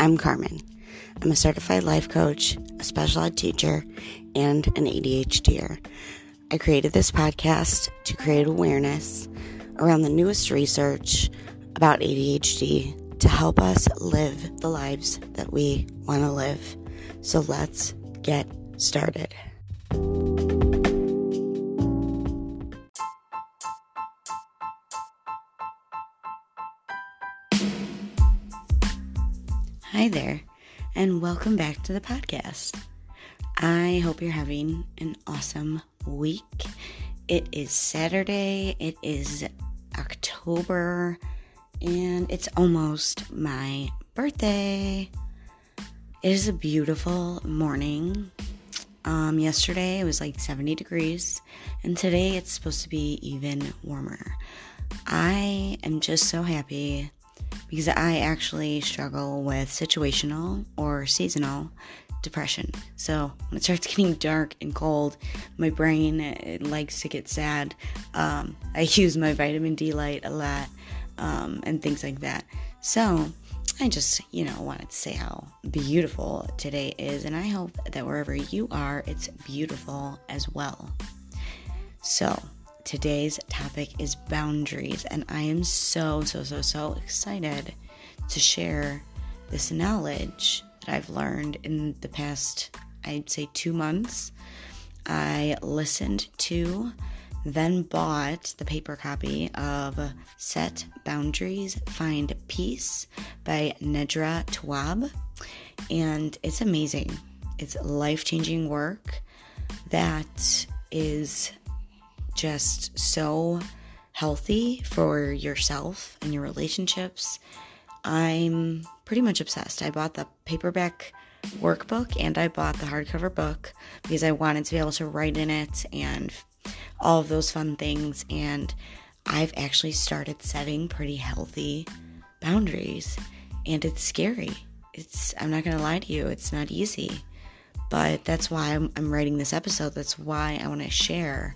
I'm Carmen. I'm a certified life coach, a special ed teacher, and an ADHDer. I created this podcast to create awareness around the newest research about ADHD to help us live the lives that we want to live. So let's get started. And welcome back to the podcast. I hope you're having an awesome week. It is Saturday, it is October, and it's almost my birthday. It is a beautiful morning. Um, yesterday it was like 70 degrees, and today it's supposed to be even warmer. I am just so happy because I actually struggle with situational or seasonal depression. So when it starts getting dark and cold, my brain likes to get sad. Um, I use my vitamin D light a lot um, and things like that. So I just, you know, wanted to say how beautiful today is, and I hope that wherever you are, it's beautiful as well. So Today's topic is boundaries, and I am so, so, so, so excited to share this knowledge that I've learned in the past, I'd say, two months. I listened to, then bought the paper copy of Set Boundaries, Find Peace by Nedra Tawwab, and it's amazing. It's life changing work that is just so healthy for yourself and your relationships. I'm pretty much obsessed. I bought the paperback workbook and I bought the hardcover book because I wanted to be able to write in it and all of those fun things. And I've actually started setting pretty healthy boundaries, and it's scary. It's, I'm not gonna lie to you, it's not easy. But that's why I'm, I'm writing this episode. That's why I want to share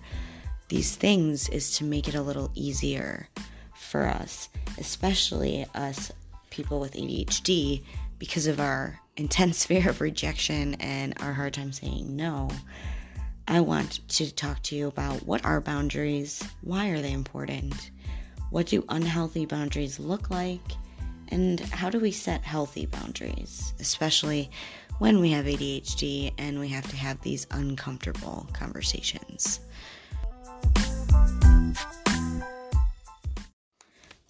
these things is to make it a little easier for us, especially us people with ADHD, because of our intense fear of rejection and our hard time saying no. I want to talk to you about what are boundaries, why are they important, what do unhealthy boundaries look like, and how do we set healthy boundaries, especially when we have ADHD and we have to have these uncomfortable conversations.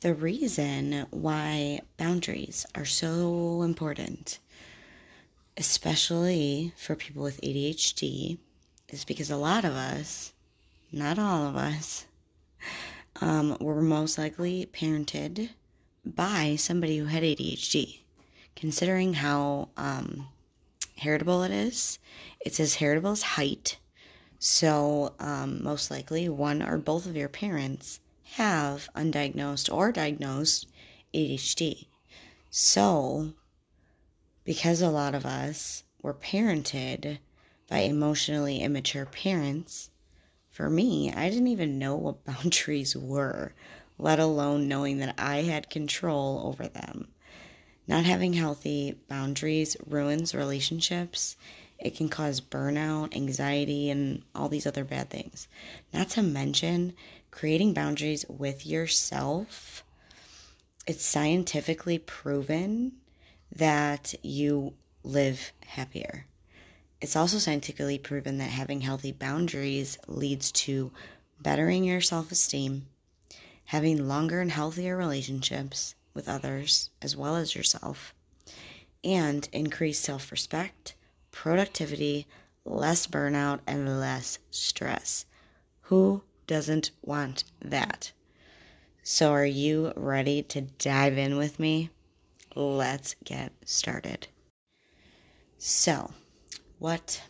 The reason why boundaries are so important, especially for people with ADHD, is because a lot of us, not all of us, um, were most likely parented by somebody who had ADHD. Considering how um, heritable it is, it's as heritable as height. So, um, most likely, one or both of your parents have undiagnosed or diagnosed ADHD. So, because a lot of us were parented by emotionally immature parents, for me, I didn't even know what boundaries were, let alone knowing that I had control over them. Not having healthy boundaries ruins relationships. It can cause burnout, anxiety, and all these other bad things. Not to mention, creating boundaries with yourself, it's scientifically proven that you live happier. It's also scientifically proven that having healthy boundaries leads to bettering your self esteem, having longer and healthier relationships with others as well as yourself, and increased self respect, productivity, less burnout, and less stress. Who doesn't want that. So, are you ready to dive in with me? Let's get started. So, what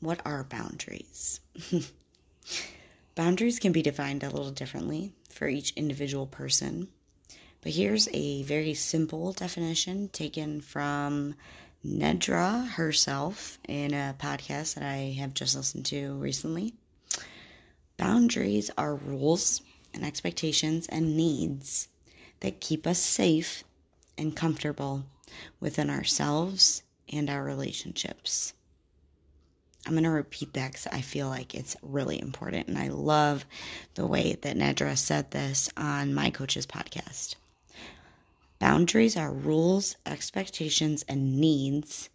what are boundaries? boundaries can be defined a little differently for each individual person. But here's a very simple definition taken from Nedra herself in a podcast that I have just listened to recently. Boundaries are rules and expectations and needs that keep us safe and comfortable within ourselves and our relationships. I'm going to repeat that because I feel like it's really important. And I love the way that Nedra said this on my coach's podcast. Boundaries are rules, expectations, and needs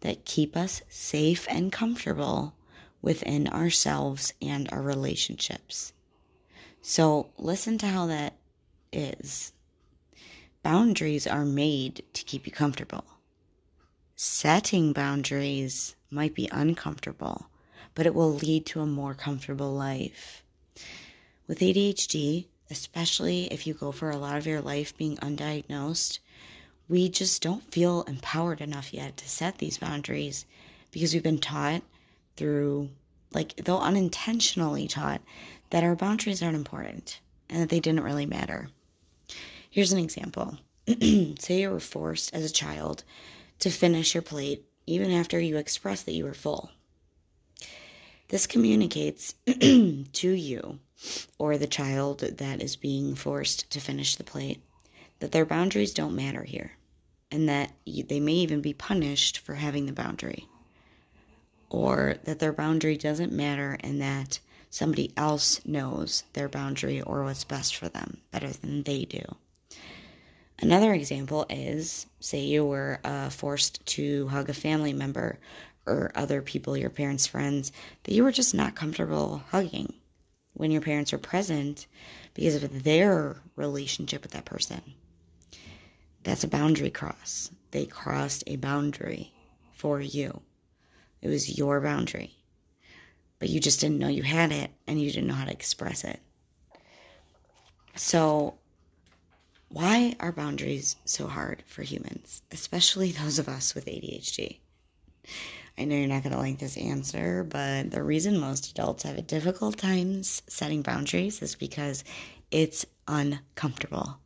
that keep us safe and comfortable within ourselves and our relationships. So, listen to how that is. Boundaries are made to keep you comfortable. Setting boundaries might be uncomfortable, but it will lead to a more comfortable life. With ADHD, especially if you go for a lot of your life being undiagnosed, we just don't feel empowered enough yet to set these boundaries because we've been taught through, like, though unintentionally taught, that our boundaries aren't important and that they didn't really matter. Here's an example. Say you were forced as a child to finish your plate even after you express that you are full. This communicates to you or the child that is being forced to finish the plate that their boundaries don't matter here and that they may even be punished for having the boundary or that their boundary doesn't matter and that somebody else knows their boundary or what's best for them better than they do. Another example is say you were uh, forced to hug a family member or other people, your parents' friends, that you were just not comfortable hugging when your parents are present because of their relationship with that person. That's a boundary cross. They crossed a boundary for you. It was your boundary. But you just didn't know you had it and you didn't know how to express it. So why are boundaries so hard for humans, especially those of us with ADHD? I know you're not going to like this answer, but the reason most adults have a difficult time setting boundaries is because it's uncomfortable.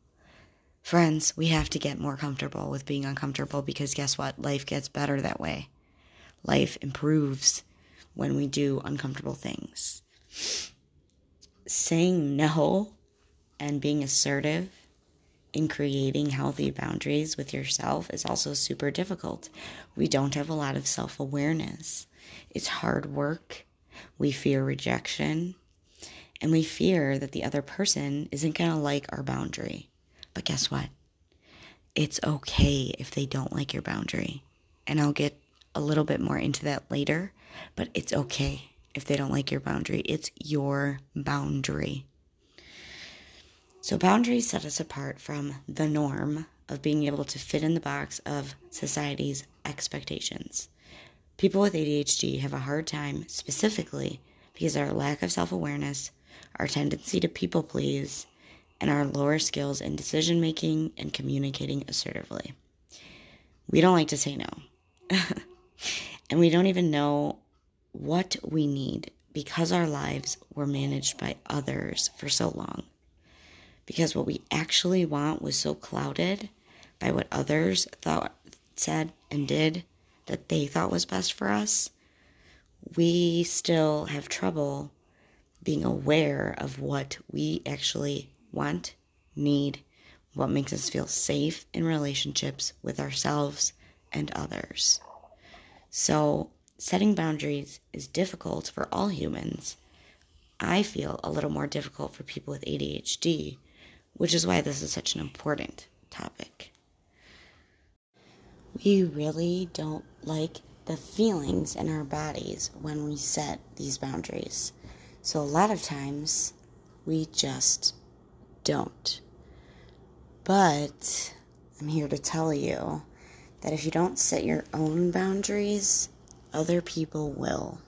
Friends, we have to get more comfortable with being uncomfortable because guess what? Life gets better that way. Life improves when we do uncomfortable things. Saying no and being assertive in creating healthy boundaries with yourself is also super difficult. We don't have a lot of self awareness. It's hard work. We fear rejection. And we fear that the other person isn't going to like our boundary. But guess what? It's okay if they don't like your boundary. And I'll get a little bit more into that later. But it's okay if they don't like your boundary. It's your boundary. So, boundaries set us apart from the norm of being able to fit in the box of society's expectations. People with ADHD have a hard time specifically because of our lack of self awareness, our tendency to people please, and our lower skills in decision making and communicating assertively. We don't like to say no. and we don't even know what we need because our lives were managed by others for so long because what we actually want was so clouded by what others thought, said, and did that they thought was best for us, we still have trouble being aware of what we actually want, need, what makes us feel safe in relationships with ourselves and others. So, setting boundaries is difficult for all humans. I feel a little more difficult for people with ADHD which is why this is such an important topic. We really don't like the feelings in our bodies when we set these boundaries. So, a lot of times, we just don't. But I'm here to tell you that if you don't set your own boundaries, other people will.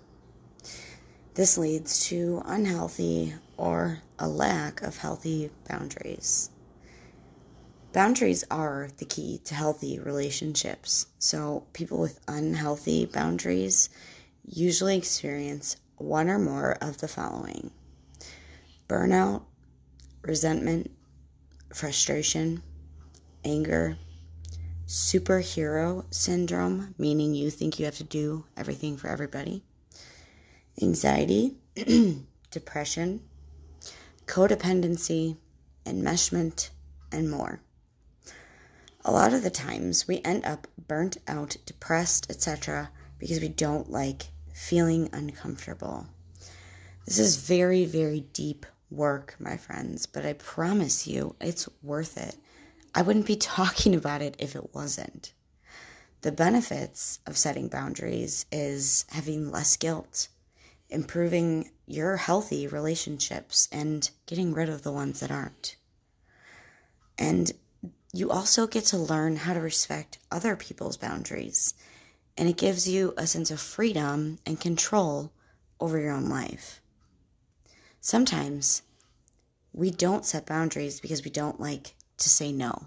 This leads to unhealthy or a lack of healthy boundaries. Boundaries are the key to healthy relationships. So, people with unhealthy boundaries usually experience one or more of the following burnout, resentment, frustration, anger, superhero syndrome, meaning you think you have to do everything for everybody anxiety, depression, codependency, enmeshment, and more. A lot of the times we end up burnt out, depressed, etc., because we don't like feeling uncomfortable. This is very, very deep work, my friends, but I promise you it's worth it. I wouldn't be talking about it if it wasn't. The benefits of setting boundaries is having less guilt, improving your healthy relationships, and getting rid of the ones that aren't. And you also get to learn how to respect other people's boundaries, and it gives you a sense of freedom and control over your own life. Sometimes we don't set boundaries because we don't like to say no.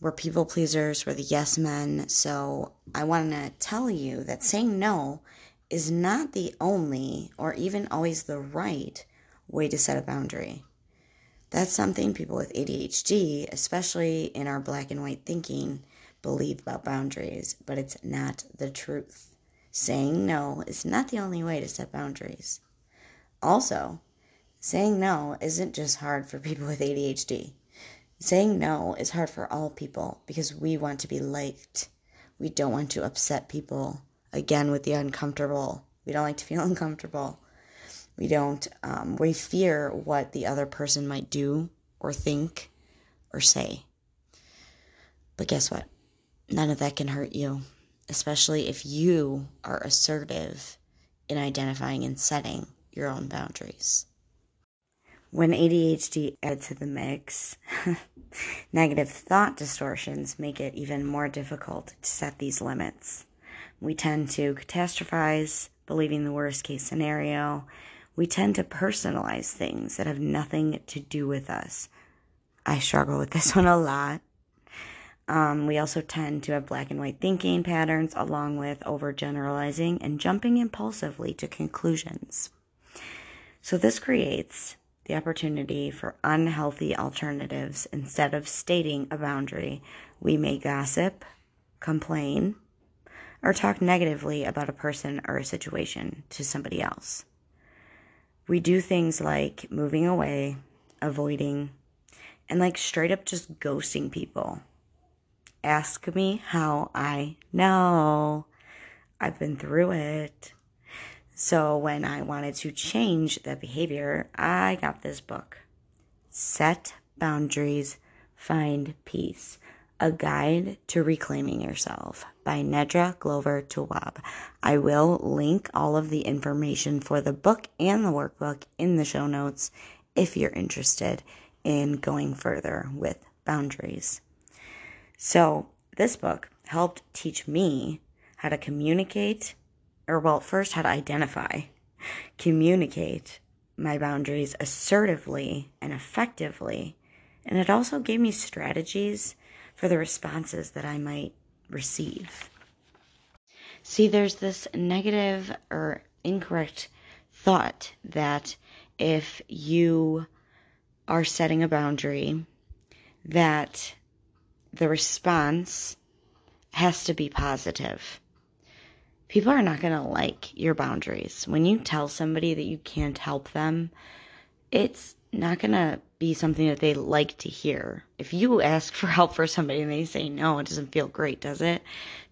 We're people pleasers, we're the yes men. So I want to tell you that saying no is not the only or even always the right way to set a boundary. That's something people with ADHD, especially in our black and white thinking, believe about boundaries, but it's not the truth. Saying no is not the only way to set boundaries. Also, saying no isn't just hard for people with ADHD. Saying no is hard for all people because we want to be liked. We don't want to upset people. Again, with the uncomfortable. We don't like to feel uncomfortable. We don't, um, we fear what the other person might do or think or say. But guess what? None of that can hurt you, especially if you are assertive in identifying and setting your own boundaries. When ADHD adds to the mix, negative thought distortions make it even more difficult to set these limits. We tend to catastrophize, believing the worst case scenario. We tend to personalize things that have nothing to do with us. I struggle with this one a lot. Um, we also tend to have black and white thinking patterns, along with overgeneralizing and jumping impulsively to conclusions. So, this creates the opportunity for unhealthy alternatives instead of stating a boundary. We may gossip, complain, or talk negatively about a person or a situation to somebody else. We do things like moving away, avoiding, and like straight up just ghosting people. Ask me how I know. I've been through it. So when I wanted to change that behavior, I got this book Set Boundaries, Find Peace A Guide to Reclaiming Yourself by Nedra Glover Tawwab. I will link all of the information for the book and the workbook in the show notes if you're interested in going further with boundaries. So, this book helped teach me how to communicate or well, first how to identify, communicate my boundaries assertively and effectively. And it also gave me strategies for the responses that I might receive. See, there's this negative or incorrect thought that if you are setting a boundary, that the response has to be positive people are not going to like your boundaries. When you tell somebody that you can't help them, it's not going to be something that they like to hear. If you ask for help for somebody and they say no, it doesn't feel great, does it?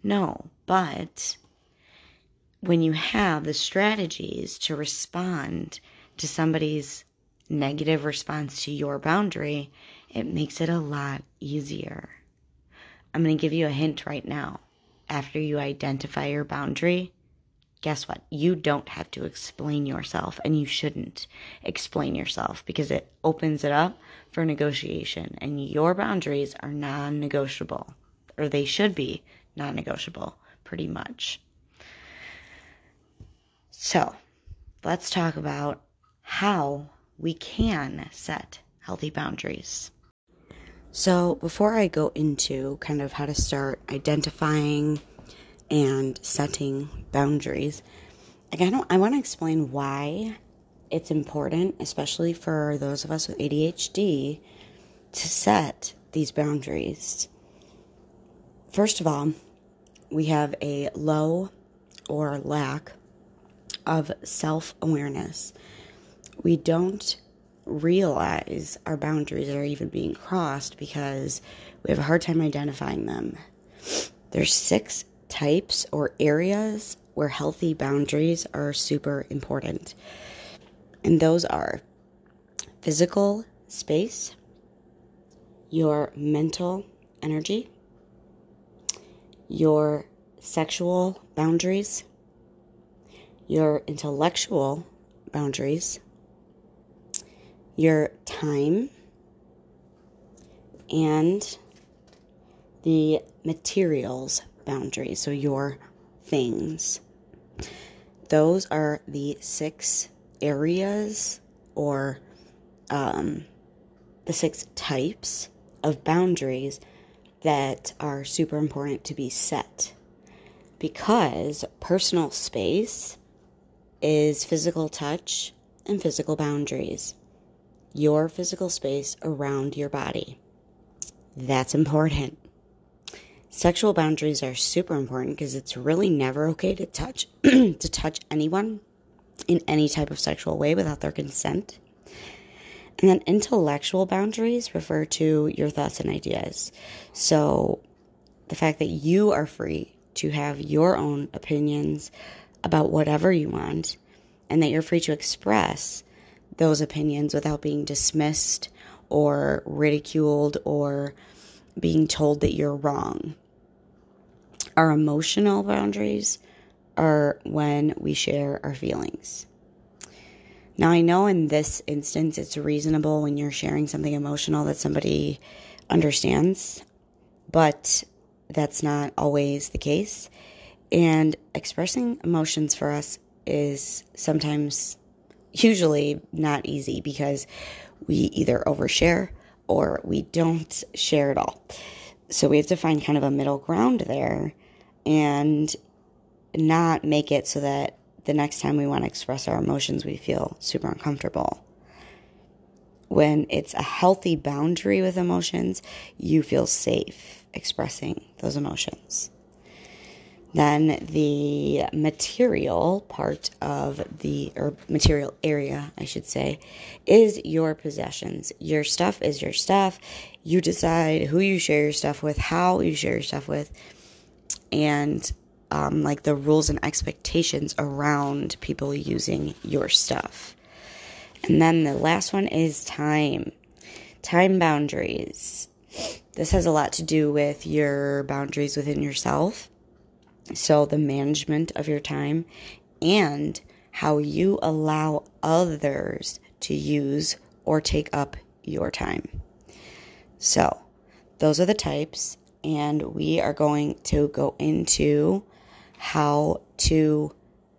No. But when you have the strategies to respond to somebody's negative response to your boundary, it makes it a lot easier. I'm going to give you a hint right now after you identify your boundary, guess what? You don't have to explain yourself, and you shouldn't explain yourself because it opens it up for negotiation. And your boundaries are non negotiable, or they should be non negotiable, pretty much. So, let's talk about how we can set healthy boundaries. So, before I go into kind of how to start identifying and setting boundaries, like I don't I want to explain why it's important, especially for those of us with ADHD, to set these boundaries. First of all, we have a low or lack of self awareness. We don't realize our boundaries are even being crossed because we have a hard time identifying them. There's six types or areas where healthy boundaries are super important. And those are physical space, your mental energy, your sexual boundaries, your intellectual boundaries, your time, and the materials boundaries, so your things. Those are the six areas or um, the six types of boundaries that are super important to be set because personal space is physical touch and physical boundaries. Your physical space around your body. That's important. Sexual boundaries are super important because it's really never okay to touch to touch anyone in any type of sexual way without their consent. And then intellectual boundaries refer to your thoughts and ideas. So the fact that you are free to have your own opinions about whatever you want and that you're free to express those opinions without being dismissed or ridiculed or being told that you're wrong. Our emotional boundaries are when we share our feelings. Now, I know in this instance it's reasonable when you're sharing something emotional that somebody understands, but that's not always the case. And expressing emotions for us is sometimes, usually, not easy because we either overshare or we don't share at all. So we have to find kind of a middle ground there and not make it so that the next time we want to express our emotions, we feel super uncomfortable. When it's a healthy boundary with emotions, you feel safe expressing those emotions. Then the material part of the, or material area, I should say, is your possessions. Your stuff is your stuff. You decide who you share your stuff with, how you share your stuff with, and um, like the rules and expectations around people using your stuff. And then the last one is time. Time boundaries. This has a lot to do with your boundaries within yourself. So, the management of your time and how you allow others to use or take up your time. So, those are the types, and we are going to go into how to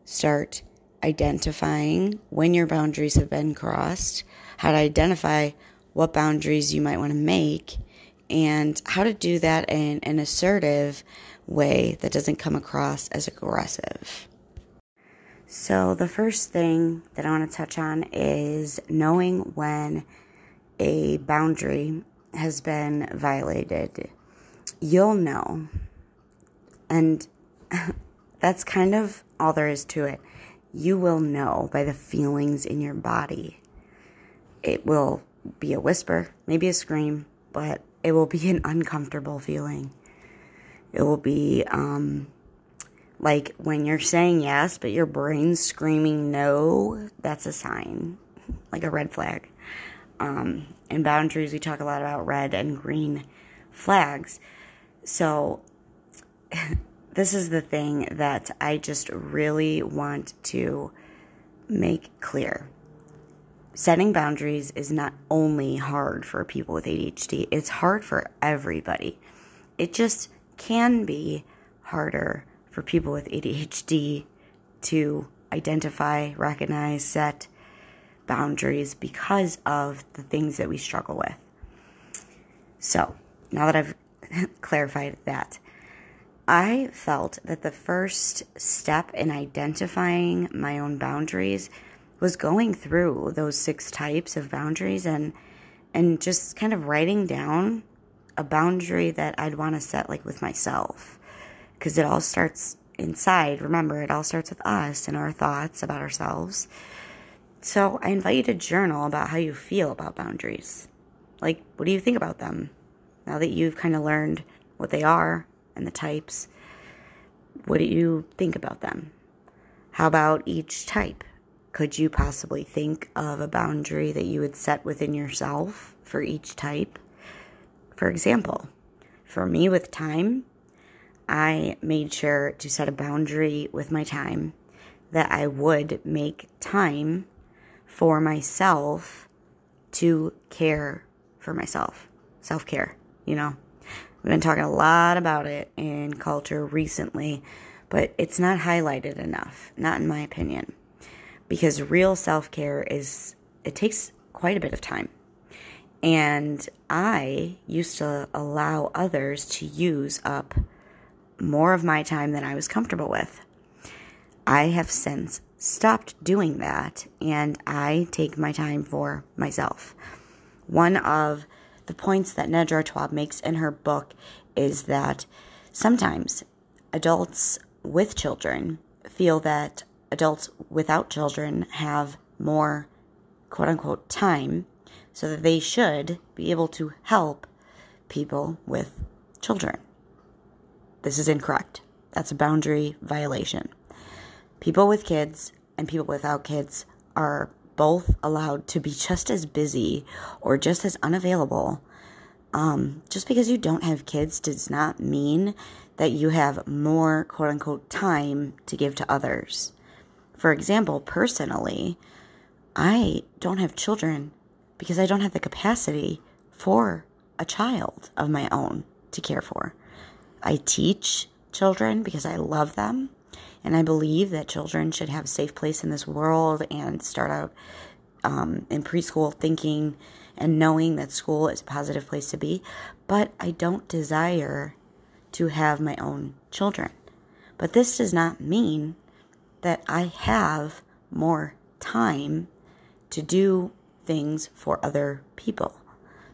start identifying when your boundaries have been crossed, how to identify what boundaries you might want to make, and how to do that in an assertive way that doesn't come across as aggressive. So, the first thing that I want to touch on is knowing when a boundary has been violated. You'll know. And That's kind of all there is to it. You will know by the feelings in your body. It will be a whisper, maybe a scream, but it will be an uncomfortable feeling. It will be um, like when you're saying yes, but your brain's screaming no, that's a sign, like a red flag. Um, in boundaries, we talk a lot about red and green flags. So this is the thing that I just really want to make clear. Setting boundaries is not only hard for people with ADHD, it's hard for everybody. It just can be harder for people with ADHD to identify, recognize, set boundaries because of the things that we struggle with. So, now that I've clarified that, I felt that the first step in identifying my own boundaries was going through those six types of boundaries and and just kind of writing down a boundary that I'd want to set like with myself because it all starts inside. Remember, it all starts with us and our thoughts about ourselves. So I invite you to journal about how you feel about boundaries. Like, what do you think about them? Now that you've kind of learned what they are and the types, what do you think about them? How about each type? Could you possibly think of a boundary that you would set within yourself for each type? For example, for me with time, I made sure to set a boundary with my time that I would make time for myself to care for myself. Self care, you know. We've been talking a lot about it in culture recently, but it's not highlighted enough, not in my opinion. Because real self care is, it takes quite a bit of time. And I used to allow others to use up more of my time than I was comfortable with. I have since stopped doing that and I take my time for myself. One of the points that Nedra Tawwab makes in her book is that sometimes adults with children feel that adults without children have more quote unquote time, so that they should be able to help people with children. This is incorrect. That's a boundary violation. People with kids and people without kids are both allowed to be just as busy or just as unavailable. Um, just because you don't have kids does not mean that you have more quote unquote time to give to others. For example, personally, I don't have children because I don't have the capacity for a child of my own to care for. I teach children because I love them and I believe that children should have a safe place in this world and start out um, in preschool thinking and knowing that school is a positive place to be. But I don't desire to have my own children. But this does not mean that I have more time to do things for other people.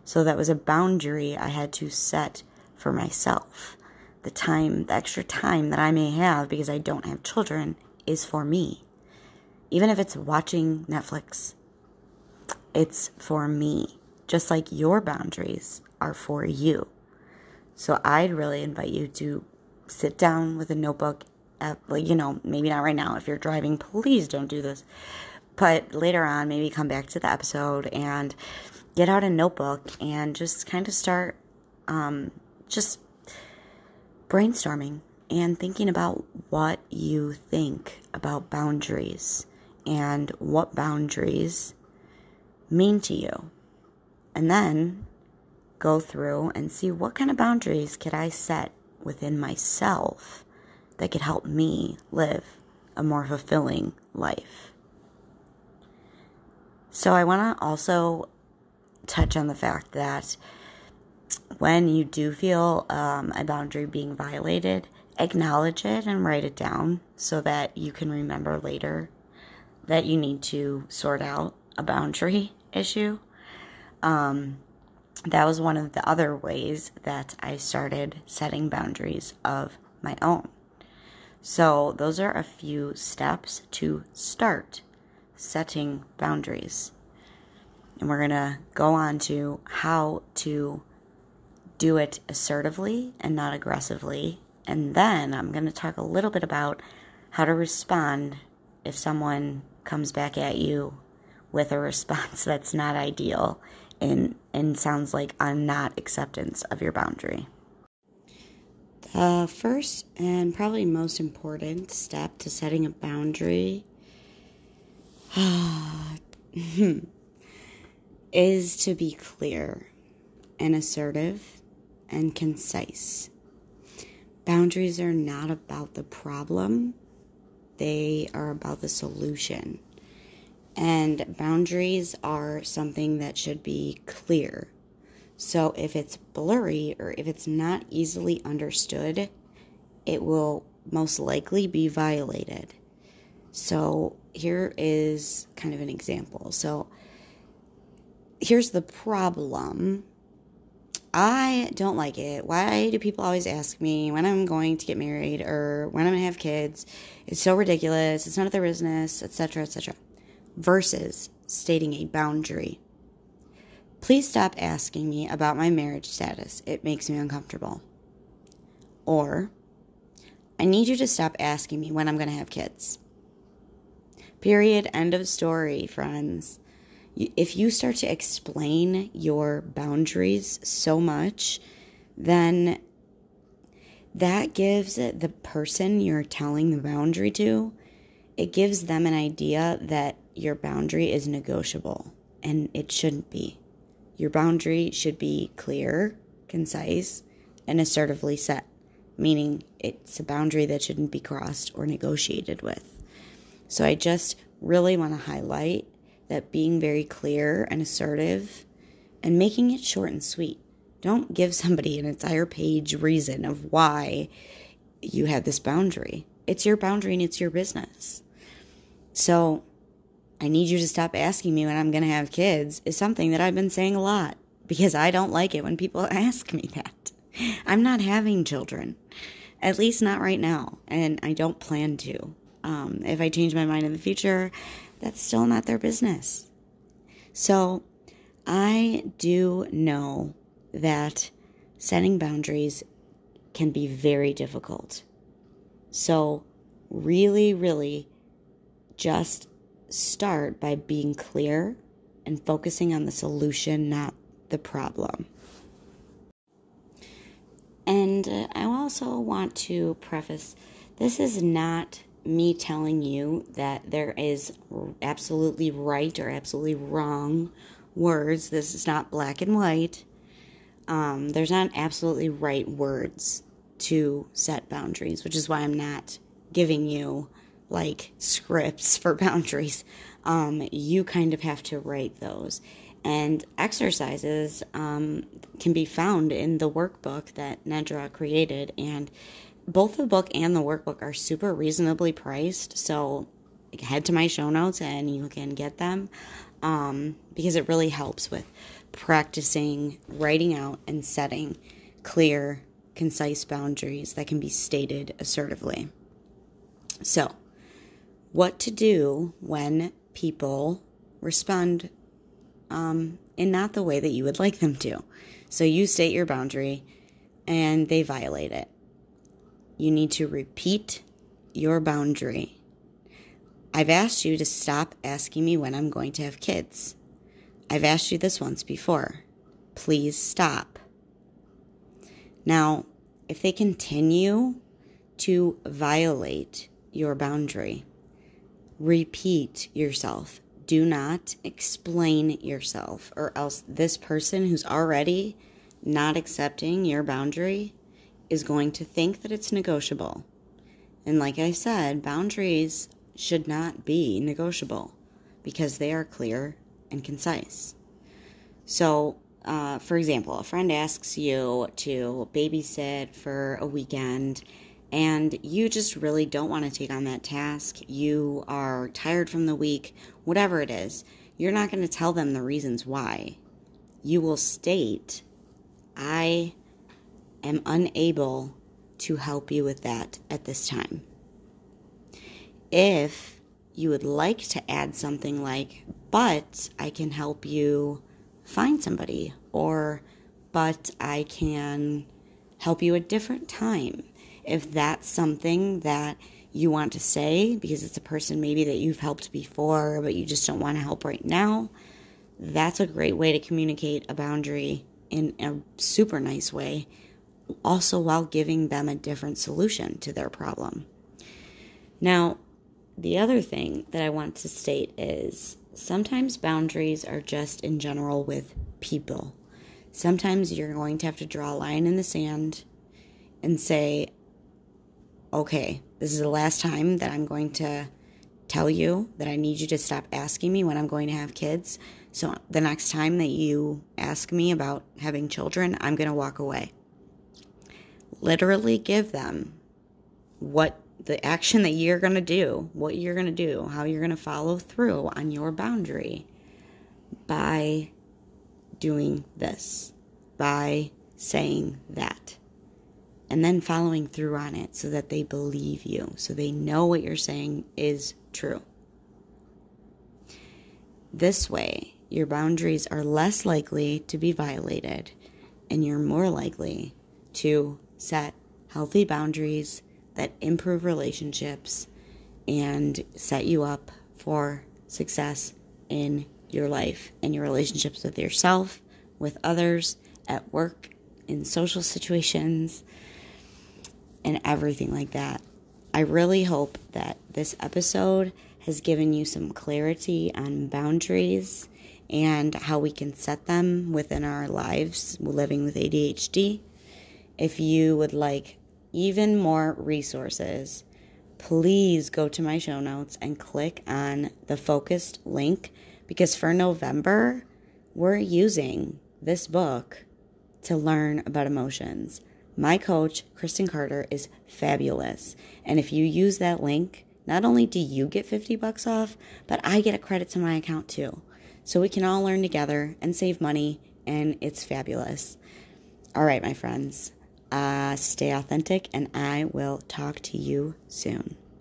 So that was a boundary I had to set for myself the time, the extra time that I may have because I don't have children is for me. Even if it's watching Netflix, it's for me. Just like your boundaries are for you. So I'd really invite you to sit down with a notebook at, like, you know, maybe not right now. If you're driving, please don't do this. But later on, maybe come back to the episode and get out a notebook and just kind of start um, just brainstorming and thinking about what you think about boundaries and what boundaries mean to you. And then go through and see what kind of boundaries could I set within myself that could help me live a more fulfilling life. So I want to also touch on the fact that when you do feel um, a boundary being violated, acknowledge it and write it down so that you can remember later that you need to sort out a boundary issue. Um, that was one of the other ways that I started setting boundaries of my own. So, those are a few steps to start setting boundaries. And we're going to go on to how to do it assertively and not aggressively. And then I'm going to talk a little bit about how to respond if someone comes back at you with a response that's not ideal and, and sounds like a not acceptance of your boundary. The first and probably most important step to setting a boundary is to be clear and assertive and concise. Boundaries are not about the problem, they are about the solution. And boundaries are something that should be clear. So if it's blurry or if it's not easily understood, it will most likely be violated. So here is kind of an example. So here's the problem I don't like it. Why do people always ask me when I'm going to get married or when I'm going to have kids? It's so ridiculous. It's none of their business, etc., etc. versus stating a boundary. Please stop asking me about my marriage status. It makes me uncomfortable. Or, I need you to stop asking me when I'm going to have kids. Period. End of story, friends. If you start to explain your boundaries so much, then that gives the person you're telling the boundary to, it gives them an idea that your boundary is negotiable and it shouldn't be. Your boundary should be clear, concise, and assertively set, meaning it's a boundary that shouldn't be crossed or negotiated with. So I just really want to highlight that being very clear and assertive and making it short and sweet. Don't give somebody an entire page reason of why you have this boundary. It's your boundary and it's your business. So, I need you to stop asking me when I'm going to have kids is something that I've been saying a lot because I don't like it when people ask me that. I'm not having children, at least not right now, and I don't plan to. Um, if I change my mind in the future, that's still not their business. So I do know that setting boundaries can be very difficult. So, really, really just start by being clear and focusing on the solution, not the problem. And I also want to preface this is not me telling you that there is absolutely right or absolutely wrong words. This is not black and white. Um, there's not absolutely right words to set boundaries, which is why I'm not giving you like scripts for boundaries. Um, you kind of have to write those. And exercises um, can be found in the workbook that Nedra created. And both the book and the workbook are super reasonably priced. So head to my show notes and you can get them um, because it really helps with practicing writing out and setting clear, concise boundaries that can be stated assertively. So, what to do when people respond um, in not the way that you would like them to. So you state your boundary and they violate it. You need to repeat your boundary. I've asked you to stop asking me when I'm going to have kids. I've asked you this once before. Please stop. Now, if they continue to violate your boundary, repeat yourself. Do not explain yourself, or else this person who's already not accepting your boundary is going to think that it's negotiable. And like I said, boundaries should not be negotiable because they are clear and concise. So, uh, for example, a friend asks you to babysit for a weekend and you just really don't want to take on that task, you are tired from the week, whatever it is, you're not going to tell them the reasons why. You will state, I am unable to help you with that at this time. If you would like to add something like, but I can help you find somebody, or but I can help you a different time if that's something that you want to say because it's a person maybe that you've helped before, but you just don't want to help right now, that's a great way to communicate a boundary in a super nice way, also while giving them a different solution to their problem. Now, the other thing that I want to state is sometimes boundaries are just in general with people. Sometimes you're going to have to draw a line in the sand and say, okay, this is the last time that I'm going to tell you that I need you to stop asking me when I'm going to have kids. So the next time that you ask me about having children, I'm going to walk away. Literally give them what the action that you're going to do, what you're going to do, how you're going to follow through on your boundary by doing this, by saying that and then following through on it so that they believe you, so they know what you're saying is true. This way, your boundaries are less likely to be violated and you're more likely to set healthy boundaries that improve relationships and set you up for success in your life and your relationships with yourself, with others, at work, in social situations, and everything like that. I really hope that this episode has given you some clarity on boundaries and how we can set them within our lives living with ADHD. If you would like even more resources, please go to my show notes and click on the focused link because for November, we're using this book to learn about emotions. My coach, Kristen Carter, is fabulous. And if you use that link, not only do you get 50 bucks off, but I get a credit to my account too. So we can all learn together and save money, and it's fabulous. All right, my friends, uh, stay authentic, and I will talk to you soon.